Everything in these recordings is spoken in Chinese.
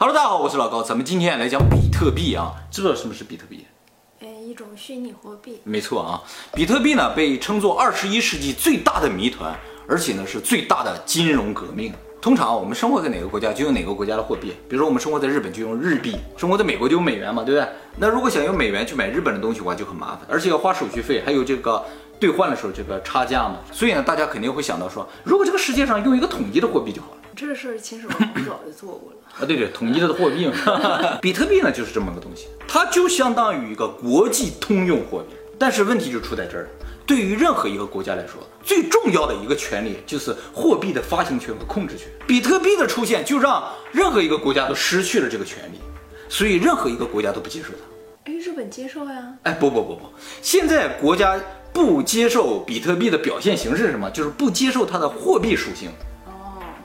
Hello，大家好，我是老高，咱们今天来讲比特币啊，知不知道什么是比特币？嗯，一种虚拟货币。没错啊，比特币呢被称作二十一世纪最大的谜团，而且呢是最大的金融革命。通常我们生活在哪个国家就用哪个国家的货币，比如说我们生活在日本就用日币，生活在美国就用美元嘛，对不对？那如果想用美元去买日本的东西的话就很麻烦，而且要花手续费，还有这个兑换的时候这个差价嘛。所以呢，大家肯定会想到说，如果这个世界上用一个统一的货币就好了。这个事儿秦始皇很早就做过了。啊，对对，统一了的货币嘛，比特币呢就是这么个东西，它就相当于一个国际通用货币。但是问题就出在这儿，对于任何一个国家来说，最重要的一个权利就是货币的发行权和控制权。比特币的出现就让任何一个国家都失去了这个权利，所以任何一个国家都不接受它。哎，日本接受呀？哎，不不不不，现在国家不接受比特币的表现形式是什么？就是不接受它的货币属性。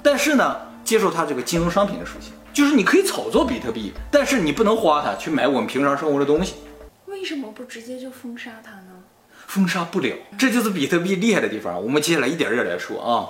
哦，但是呢，接受它这个金融商品的属性，就是你可以炒作比特币，但是你不能花它去买我们平常生活的东西，为什么不直接就封杀它呢？封杀不了，这就是比特币厉害的地方。我们接下来一点点来说啊。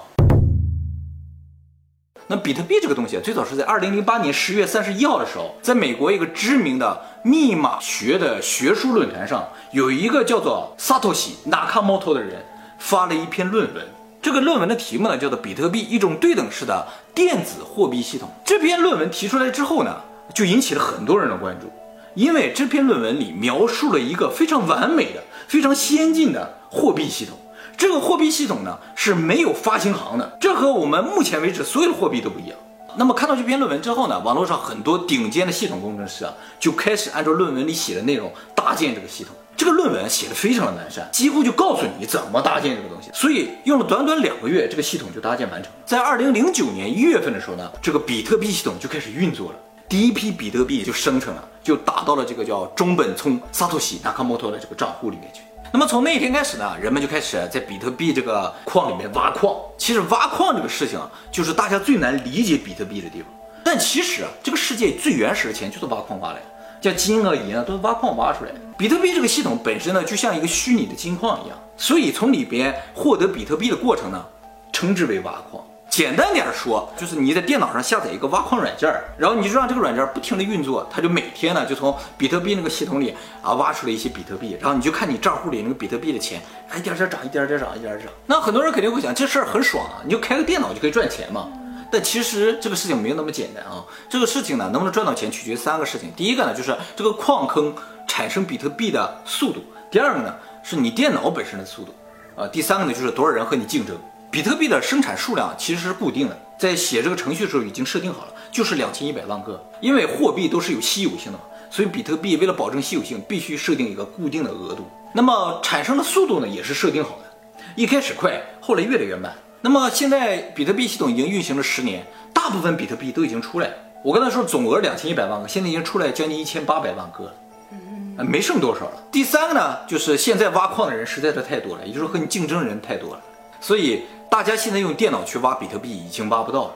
那比特币这个东西啊，最早是在二零零八年十月三十一号的时候，在美国一个知名的密码学的学术论坛上，有一个叫做萨托西纳卡莫托的人发了一篇论文。这个论文的题目呢，叫做《比特币：一种对等式的电子货币系统》。这篇论文提出来之后呢，就引起了很多人的关注，因为这篇论文里描述了一个非常完美的、非常先进的货币系统。这个货币系统呢是没有发行行的，这和我们目前为止所有的货币都不一样。那么看到这篇论文之后呢，网络上很多顶尖的系统工程师啊，就开始按照论文里写的内容搭建这个系统。这个论文写的非常的完善，几乎就告诉你怎么搭建这个东西。所以用了短短两个月，这个系统就搭建完成。在二零零九年一月份的时候呢，这个比特币系统就开始运作了，第一批比特币就生成了，就打到了这个叫中本聪萨托西纳卡莫托的这个账户里面去。那么从那一天开始呢，人们就开始在比特币这个矿里面挖矿。其实挖矿这个事情啊，就是大家最难理解比特币的地方。但其实啊，这个世界最原始的钱就是挖矿挖来的。像金啊银啊，都是挖矿挖出来的。比特币这个系统本身呢，就像一个虚拟的金矿一样，所以从里边获得比特币的过程呢，称之为挖矿。简单点说，就是你在电脑上下载一个挖矿软件，然后你就让这个软件不停的运作，它就每天呢就从比特币那个系统里啊挖出来一些比特币，然后你就看你账户里那个比特币的钱，一点点涨，一点点涨，一点点涨。那很多人肯定会想，这事儿很爽啊，你就开个电脑就可以赚钱嘛。但其实这个事情没有那么简单啊！这个事情呢，能不能赚到钱取决于三个事情。第一个呢，就是这个矿坑产生比特币的速度；第二个呢，是你电脑本身的速度；啊，第三个呢，就是多少人和你竞争。比特币的生产数量其实是固定的，在写这个程序的时候已经设定好了，就是两千一百万个。因为货币都是有稀有性的嘛，所以比特币为了保证稀有性，必须设定一个固定的额度。那么产生的速度呢，也是设定好的，一开始快，后来越来越慢。那么现在比特币系统已经运行了十年，大部分比特币都已经出来了。我刚才说总额两千一百万个，现在已经出来将近一千八百万个了，嗯，没剩多少了。第三个呢，就是现在挖矿的人实在是太多了，也就是和你竞争人太多了，所以大家现在用电脑去挖比特币已经挖不到了。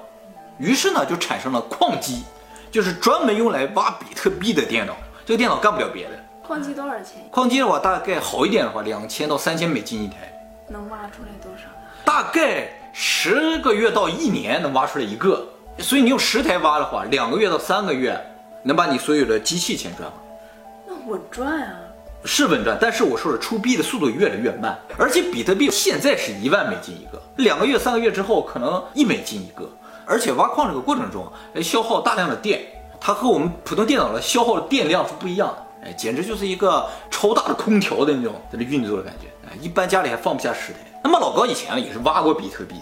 于是呢，就产生了矿机，就是专门用来挖比特币的电脑。这个电脑干不了别的。矿机多少钱？矿机的话，大概好一点的话，两千到三千美金一台。能挖出来多少？大概十个月到一年能挖出来一个，所以你用十台挖的话，两个月到三个月能把你所有的机器钱赚回那稳赚啊！是稳赚，但是我说了出币的速度越来越慢，而且比特币现在是一万美金一个，两个月、三个月之后可能一美金一个，而且挖矿这个过程中消耗大量的电，它和我们普通电脑的消耗的电量是不一样的，哎，简直就是一个超大的空调的那种在这运作的感觉，哎，一般家里还放不下十台。那么老高以前呢也是挖过比特币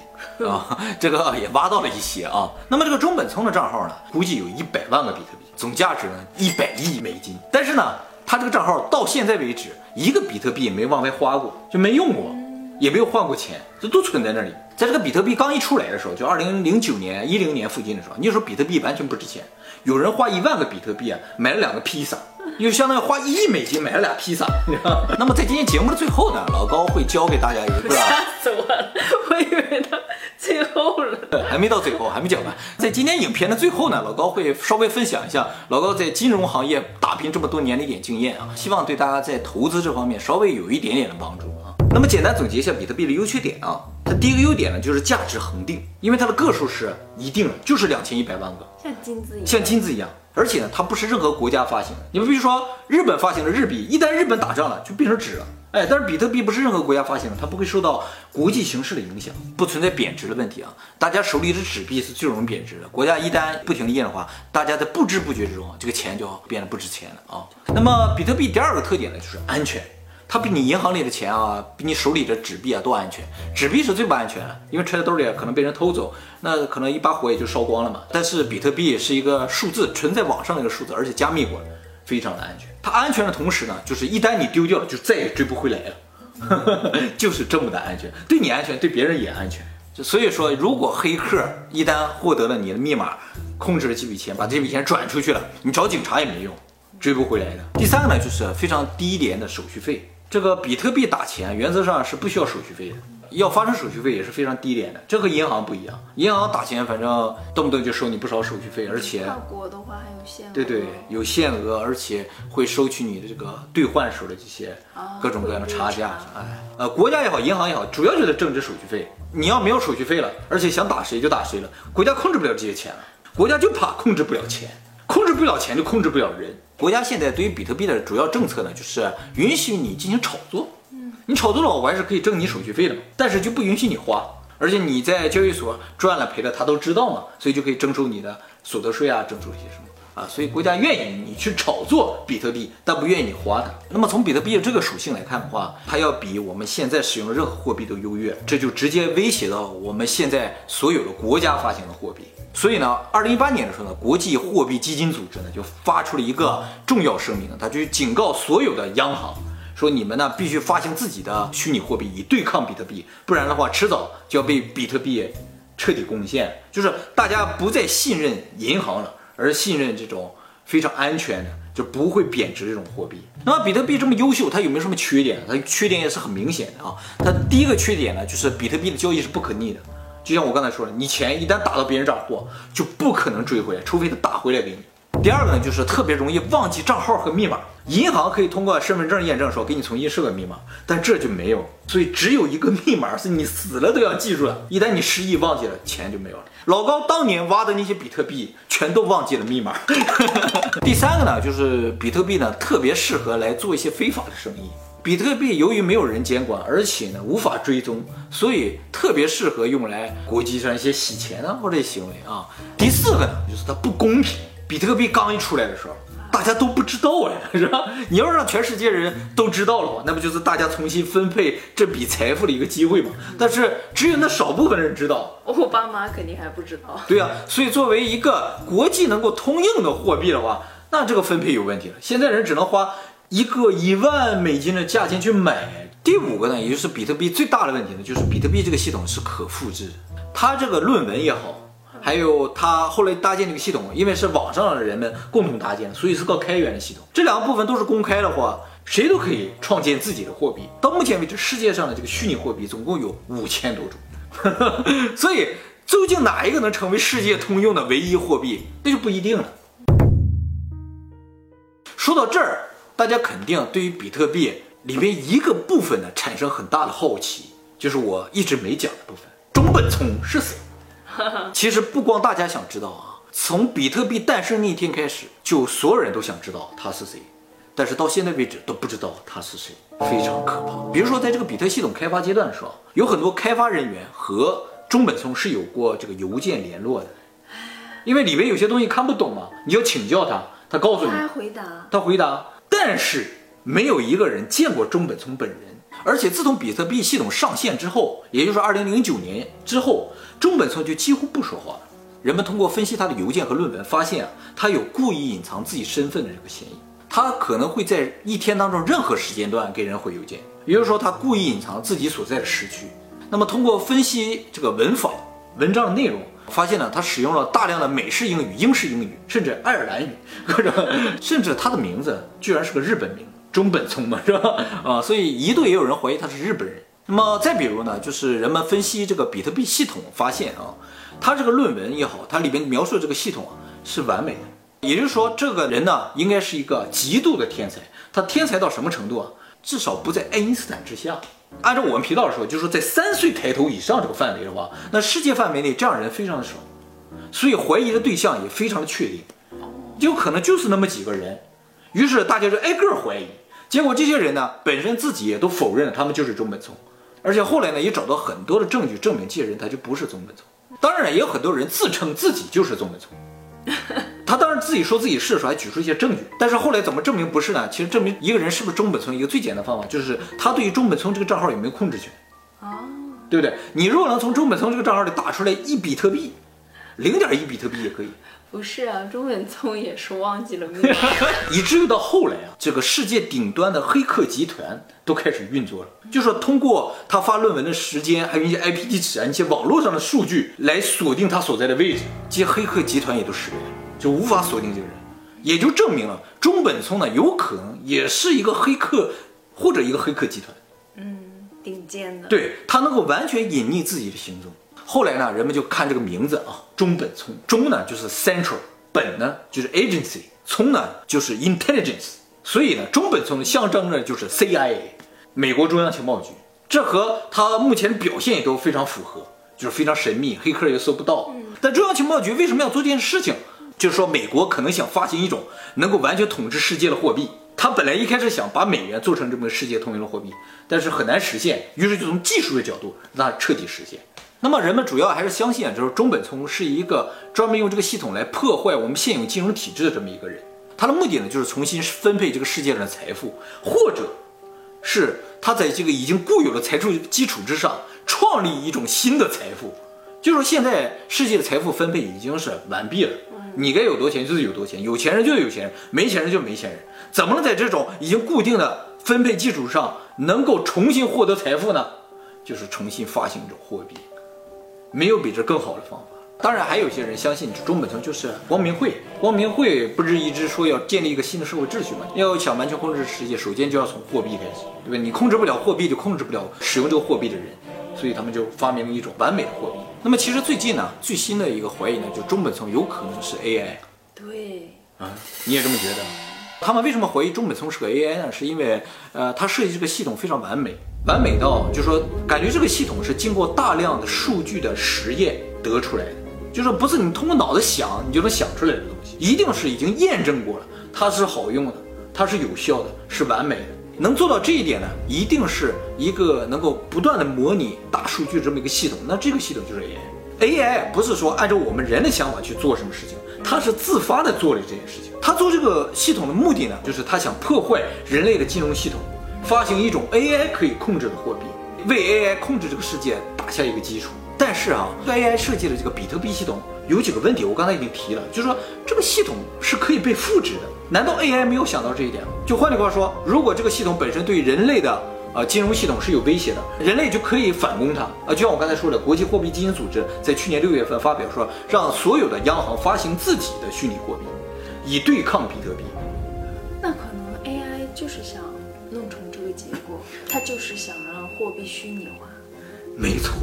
啊，这个也挖到了一些啊。那么这个中本聪的账号呢，估计有一百万个比特币，总价值呢一百亿美金。但是呢，他这个账号到现在为止一个比特币也没往外花过，就没用过，也没有换过钱，这都存在那里。在这个比特币刚一出来的时候，就二零零九年、一零年附近的时候，那时候比特币完全不值钱，有人花一万个比特币啊买了两个披萨。就相当于花一亿美金买了俩披萨。那么在今天节目的最后呢，老高会教给大家一个。吓死我了！我以为他最后了。还没到最后，还没讲完。在今天影片的最后呢，老高会稍微分享一下老高在金融行业打拼这么多年的一点经验啊，希望对大家在投资这方面稍微有一点点的帮助啊。那么简单总结一下比特币的优缺点啊，它第一个优点呢就是价值恒定，因为它的个数是一定的，就是两千一百万个，像金子一样。像金子一样。而且呢，它不是任何国家发行的。你们比如说日本发行的日币，一旦日本打仗了，就变成纸了。哎，但是比特币不是任何国家发行的，它不会受到国际形势的影响，不存在贬值的问题啊。大家手里的纸币是最容易贬值的，国家一旦不停的印的话，大家在不知不觉之中，这个钱就变得不值钱了啊。那么比特币第二个特点呢，就是安全。它比你银行里的钱啊，比你手里的纸币啊都安全。纸币是最不安全的，因为揣在兜里可能被人偷走，那可能一把火也就烧光了嘛。但是比特币是一个数字，存在网上的一个数字，而且加密过，非常的安全。它安全的同时呢，就是一旦你丢掉了，就再也追不回来了，就是这么的安全。对你安全，对别人也安全。所以说，如果黑客一旦获得了你的密码，控制了这笔钱，把这笔钱转出去了，你找警察也没用，追不回来的。第三个呢，就是非常低廉的手续费。这个比特币打钱原则上是不需要手续费的，要发生手续费也是非常低廉的。这和银行不一样，银行打钱反正动不动就收你不少手续费，而且跨国的话还有限额。对对，有限额，而且会收取你的这个兑换时候的这些各种各样的差价。哎，呃，国家也好，银行也好，主要就是挣这手续费。你要没有手续费了，而且想打谁就打谁了，国家控制不了这些钱了，国家就怕控制不了钱，控制不了钱就控制不了人。国家现在对于比特币的主要政策呢，就是允许你进行炒作。嗯，你炒作了，我还是可以挣你手续费的，但是就不允许你花。而且你在交易所赚了赔了，他都知道嘛，所以就可以征收你的所得税啊，征收一些什么啊。所以国家愿意你去炒作比特币，但不愿意你花它。那么从比特币的这个属性来看的话，它要比我们现在使用的任何货币都优越，这就直接威胁到我们现在所有的国家发行的货币。所以呢，二零一八年的时候呢，国际货币基金组织呢就发出了一个重要声明，他就警告所有的央行，说你们呢必须发行自己的虚拟货币以对抗比特币，不然的话迟早就要被比特币彻底攻陷。就是大家不再信任银行了，而信任这种非常安全的，就不会贬值这种货币。那么比特币这么优秀，它有没有什么缺点？它缺点也是很明显的啊。它第一个缺点呢，就是比特币的交易是不可逆的。就像我刚才说的，你钱一旦打到别人账户，就不可能追回来，除非他打回来给你。第二个呢，就是特别容易忘记账号和密码。银行可以通过身份证验证说给你重新设个密码，但这就没有，所以只有一个密码是你死了都要记住的。一旦你失忆忘记了，钱就没有了。老高当年挖的那些比特币，全都忘记了密码。第三个呢，就是比特币呢特别适合来做一些非法的生意。比特币由于没有人监管，而且呢无法追踪，所以特别适合用来国际上一些洗钱啊或者行为啊。第四个呢，就是它不公平。比特币刚一出来的时候，大家都不知道呀，是吧？你要让全世界人都知道了话，那不就是大家重新分配这笔财富的一个机会吗？但是只有那少部分人知道，我爸妈肯定还不知道。对呀，所以作为一个国际能够通用的货币的话，那这个分配有问题了。现在人只能花。一个一万美金的价钱去买。第五个呢，也就是比特币最大的问题呢，就是比特币这个系统是可复制。它这个论文也好，还有它后来搭建这个系统，因为是网上的人们共同搭建，所以是个开源的系统。这两个部分都是公开的话，谁都可以创建自己的货币。到目前为止，世界上的这个虚拟货币总共有五千多种。所以，究竟哪一个能成为世界通用的唯一货币，那就不一定了。说到这儿。大家肯定对于比特币里面一个部分呢产生很大的好奇，就是我一直没讲的部分，中本聪是谁？其实不光大家想知道啊，从比特币诞生那一天开始，就所有人都想知道他是谁，但是到现在为止都不知道他是谁，非常可怕。比如说在这个比特系统开发阶段的时候，有很多开发人员和中本聪是有过这个邮件联络的，因为里面有些东西看不懂嘛，你要请教他，他告诉你，他回答，他回答。但是没有一个人见过中本聪本人，而且自从比特币系统上线之后，也就是二零零九年之后，中本聪就几乎不说话了。人们通过分析他的邮件和论文，发现啊，他有故意隐藏自己身份的这个嫌疑。他可能会在一天当中任何时间段给人回邮件，也就是说，他故意隐藏自己所在的时区。那么通过分析这个文法、文章的内容。发现呢，他使用了大量的美式英语、英式英语，甚至爱尔兰语，或者甚至他的名字居然是个日本名，中本聪嘛，是吧？啊，所以一度也有人怀疑他是日本人。那么再比如呢，就是人们分析这个比特币系统，发现啊，他这个论文也好，他里面描述的这个系统啊是完美的，也就是说，这个人呢应该是一个极度的天才。他天才到什么程度啊？至少不在爱因斯坦之下。按照我们频道说，就是在三岁抬头以上这个范围的话，那世界范围内这样人非常的少，所以怀疑的对象也非常的确定，有可能就是那么几个人。于是大家就挨个怀疑，结果这些人呢本身自己也都否认了他们就是中本聪，而且后来呢也找到很多的证据证明这些人他就不是中本聪。当然也有很多人自称自己就是中本聪。他当然自己说自己是的时候还举出一些证据，但是后来怎么证明不是呢？其实证明一个人是不是中本聪，一个最简单的方法就是他对于中本聪这个账号有没有控制权，啊，对不对？你如果能从中本聪这个账号里打出来一比特币，零点一比特币也可以。不是啊，中本聪也是忘记了密码，以至于到后来啊，这个世界顶端的黑客集团都开始运作了，就是说通过他发论文的时间，还有一些 IP 地址啊，一些网络上的数据来锁定他所在的位置，这些黑客集团也都识别了。就无法锁定这个人，也就证明了中本聪呢有可能也是一个黑客或者一个黑客集团，嗯，顶尖的，对他能够完全隐匿自己的行踪。后来呢，人们就看这个名字啊，中本聪，中呢就是 central，本呢就是 agency，聪呢就是 intelligence，所以呢，中本聪象征着就是 CIA，美国中央情报局，这和他目前的表现也都非常符合，就是非常神秘，黑客也搜不到。但中央情报局为什么要做这件事情？就是说，美国可能想发行一种能够完全统治世界的货币。他本来一开始想把美元做成这么个世界通用的货币，但是很难实现。于是就从技术的角度让它彻底实现。那么人们主要还是相信啊，就是中本聪是一个专门用这个系统来破坏我们现有金融体制的这么一个人。他的目的呢，就是重新分配这个世界上的财富，或者是他在这个已经固有的财富基础之上创立一种新的财富。就是说，现在世界的财富分配已经是完毕了。你该有多钱就是有多钱，有钱人就是有钱人，没钱人就没钱人。怎么能在这种已经固定的分配基础上，能够重新获得财富呢？就是重新发行一种货币，没有比这更好的方法。当然，还有些人相信中本聪就是光明会。光明会不是一直说要建立一个新的社会秩序吗？要想完全控制世界，首先就要从货币开始，对吧？你控制不了货币，就控制不了使用这个货币的人。所以他们就发明了一种完美的货币。那么其实最近呢，最新的一个怀疑呢，就中本聪有可能是 AI。对，啊，你也这么觉得？他们为什么怀疑中本聪是个 AI 呢？是因为，呃，他设计这个系统非常完美，完美到就是说，感觉这个系统是经过大量的数据的实验得出来的，就是不是你通过脑子想你就能想出来的东西，一定是已经验证过了，它是好用的，它是有效的，是完美的。能做到这一点呢，一定是一个能够不断的模拟大数据这么一个系统。那这个系统就是 AI。AI 不是说按照我们人的想法去做什么事情，它是自发的做了这件事情。它做这个系统的目的呢，就是它想破坏人类的金融系统，发行一种 AI 可以控制的货币，为 AI 控制这个世界打下一个基础。但是啊，AI 设计的这个比特币系统有几个问题，我刚才已经提了，就是说这个系统是可以被复制的。难道 AI 没有想到这一点吗？就换句话说，如果这个系统本身对人类的呃金融系统是有威胁的，人类就可以反攻它啊。就像我刚才说的，国际货币基金组织在去年六月份发表说，让所有的央行发行自己的虚拟货币，以对抗比特币。那可能 AI 就是想弄成这个结果，它就是想让货币虚拟化。没错。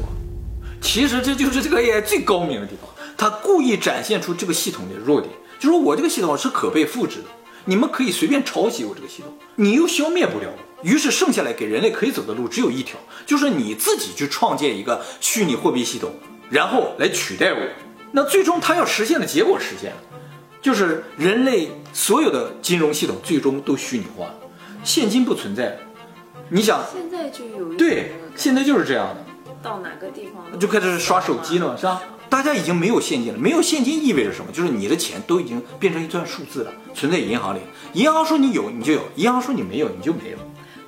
其实这就是这个 AI 最高明的地方，它故意展现出这个系统的弱点，就说我这个系统是可被复制的，你们可以随便抄袭我这个系统，你又消灭不了我。于是剩下来给人类可以走的路只有一条，就是你自己去创建一个虚拟货币系统，然后来取代我。那最终它要实现的结果实现了，就是人类所有的金融系统最终都虚拟化，现金不存在。你想，现在就有对，现在就是这样的。到哪个地方就开始刷手机了，是吧？大家已经没有现金了，没有现金意味着什么？就是你的钱都已经变成一串数字了，存在银行里。银行说你有你就有，银行说你没有你就没有，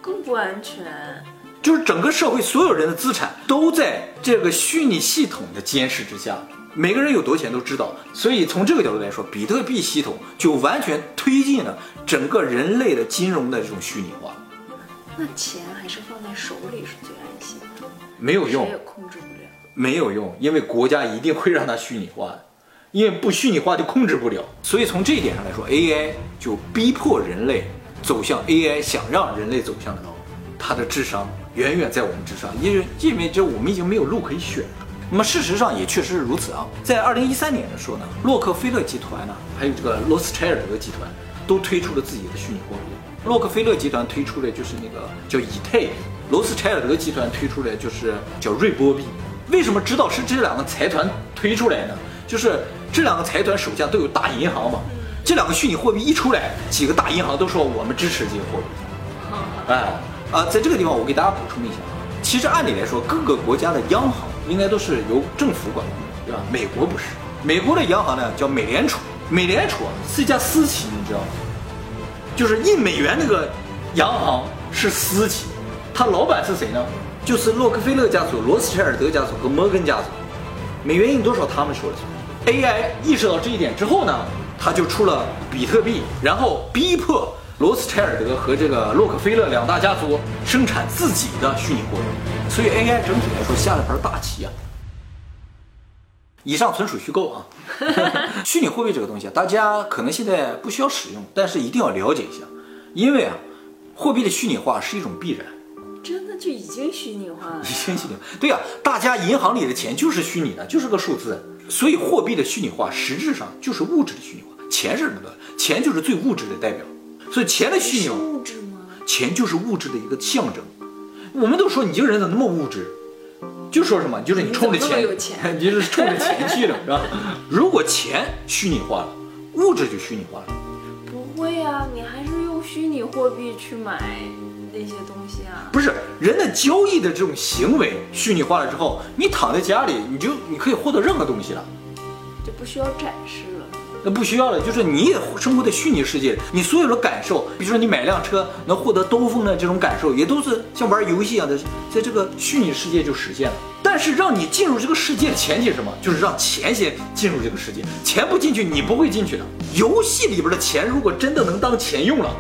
更不安全。就是整个社会所有人的资产都在这个虚拟系统的监视之下，每个人有多钱都知道。所以从这个角度来说，比特币系统就完全推进了整个人类的金融的这种虚拟化。那钱还是放在手里是最安心的。没有用，也控制不了。没有用，因为国家一定会让它虚拟化的，因为不虚拟化就控制不了。所以从这一点上来说，AI 就逼迫人类走向 AI 想让人类走向的道路。它的智商远远在我们之上，因为因为这我们已经没有路可以选了。那么事实上也确实是如此啊。在二零一三年的时候呢，洛克菲勒集团呢，还有这个罗斯柴尔德集团都推出了自己的虚拟货币。洛克菲勒集团推出的就是那个叫以太币。罗斯柴尔德集团推出的就是叫瑞波币。为什么知道是这两个财团推出来呢？就是这两个财团手下都有大银行嘛，这两个虚拟货币一出来，几个大银行都说我们支持这些货币。哎啊，在这个地方我给大家补充一下，其实按理来说，各个国家的央行应该都是由政府管控，对吧？美国不是，美国的央行呢叫美联储，美联储是一家私企，你知道吗？就是印美元那个央行是私企，它老板是谁呢？就是洛克菲勒家族、罗斯柴尔德家族和摩根家族。美元印多少他们说了算。AI 意识到这一点之后呢，他就出了比特币，然后逼迫罗斯柴尔德和这个洛克菲勒两大家族生产自己的虚拟货币。所以 AI 整体来说下了盘大棋啊。以上纯属虚构啊。虚拟货币这个东西啊，大家可能现在不需要使用，但是一定要了解一下，因为啊，货币的虚拟化是一种必然。就已经虚拟化了已。经虚拟化，对呀、大家银行里的钱就是虚拟的，就是个数字，所以货币的虚拟化实质上就是物质的虚拟化。钱是什么的？钱就是最物质的代表，所以钱的虚拟物质吗？钱就是物质的一个象征。我们都说你这个人怎么那么物质，就说什么，就是你冲着钱，你就是冲着钱去的，是吧？如果钱虚拟化了，物质就虚拟化了。不会啊，你还是用虚拟货币去买那些东西啊。不是人的交易的这种行为虚拟化了之后，你躺在家里，你就你可以获得任何东西了。就不需要展示了。那不需要了，就是你也生活在虚拟世界，你所有的感受，比如说你买辆车能获得兜风的这种感受，也都是像玩游戏一样的，在这个虚拟世界就实现了。但是让你进入这个世界的前提是什么？就是让钱先进入这个世界，钱不进去你不会进去的。游戏里边的钱如果真的能当钱用了，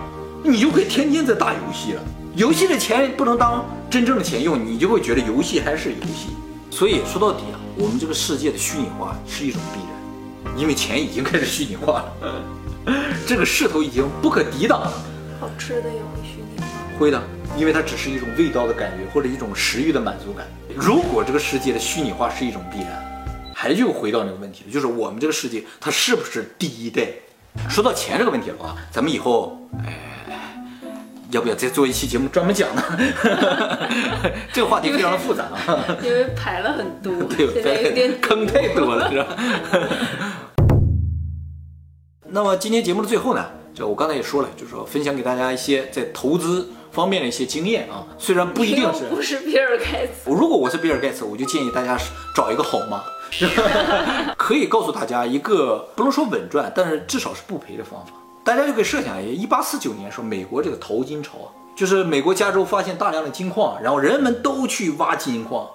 你就可以天天在打游戏了。游戏的钱不能当真正的钱用，你就会觉得游戏还是游戏。所以说到底啊，我们这个世界的虚拟化是一种必然，因为钱已经开始虚拟化了，这个势头已经不可抵挡了。好吃的也会虚拟化。会的，因为它只是一种味道的感觉或者一种食欲的满足感。如果这个世界的虚拟化是一种必然，还就回到那个问题了，就是我们这个世界它是不是第一代？说到钱这个问题的话，咱们以后哎，要不要再做一期节目专门讲呢？这个话题非常的复杂啊，因为排了很多，对，现在有点坑太多了，是吧？那么今天节目的最后呢，就我刚才也说了，就是说分享给大家一些在投资方面的一些经验啊，虽然不一定是。不是比尔盖茨。如果我是比尔盖茨，我就建议大家找一个好妈，可以告诉大家一个不能说稳赚，但是至少是不赔的方法。大家就可以设想一下，一八四九年时候，美国这个淘金潮啊，就是美国加州发现大量的金矿，然后人们都去挖金矿，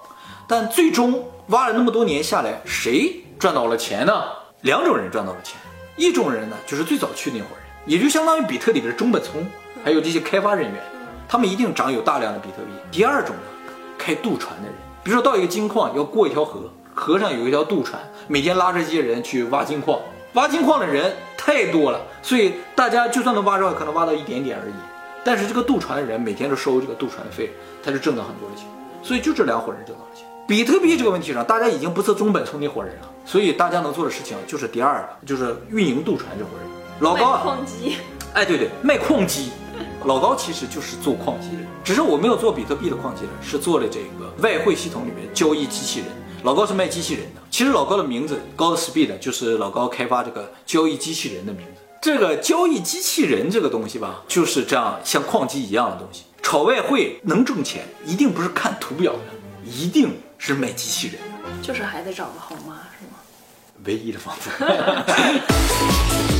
但最终挖了那么多年下来，谁赚到了钱呢？两种人赚到了钱，一种人呢就是最早去那伙人，也就相当于比特里的中本聪，还有这些开发人员，他们一定掌有大量的比特币。第二种呢，开渡船的人，比如说到一个金矿要过一条河，河上有一条渡船，每天拉着这些人去挖金矿。挖金矿的人太多了，所以大家就算能挖着，可能挖到一点点而已。但是这个渡船的人每天都收这个渡船费，他就挣到很多的钱。所以就这两伙人挣到了钱。比特币这个问题上，大家已经不是中本聪那伙人了，所以大家能做的事情就是第二个，就是运营渡船这伙人。老高，矿机，哎，对对，卖矿机。老高其实就是做矿机的，只是我没有做比特币的矿机的，是做了这个外汇系统里面交易机器人。老高是卖机器人的，其实老高的名字高 speed 就是老高开发这个交易机器人的名字。这个交易机器人这个东西吧，就是这样像矿机一样的东西。炒外汇能挣钱，一定不是看图表的，一定是卖机器人的，就是还得找个好妈，是吗？唯一的方法。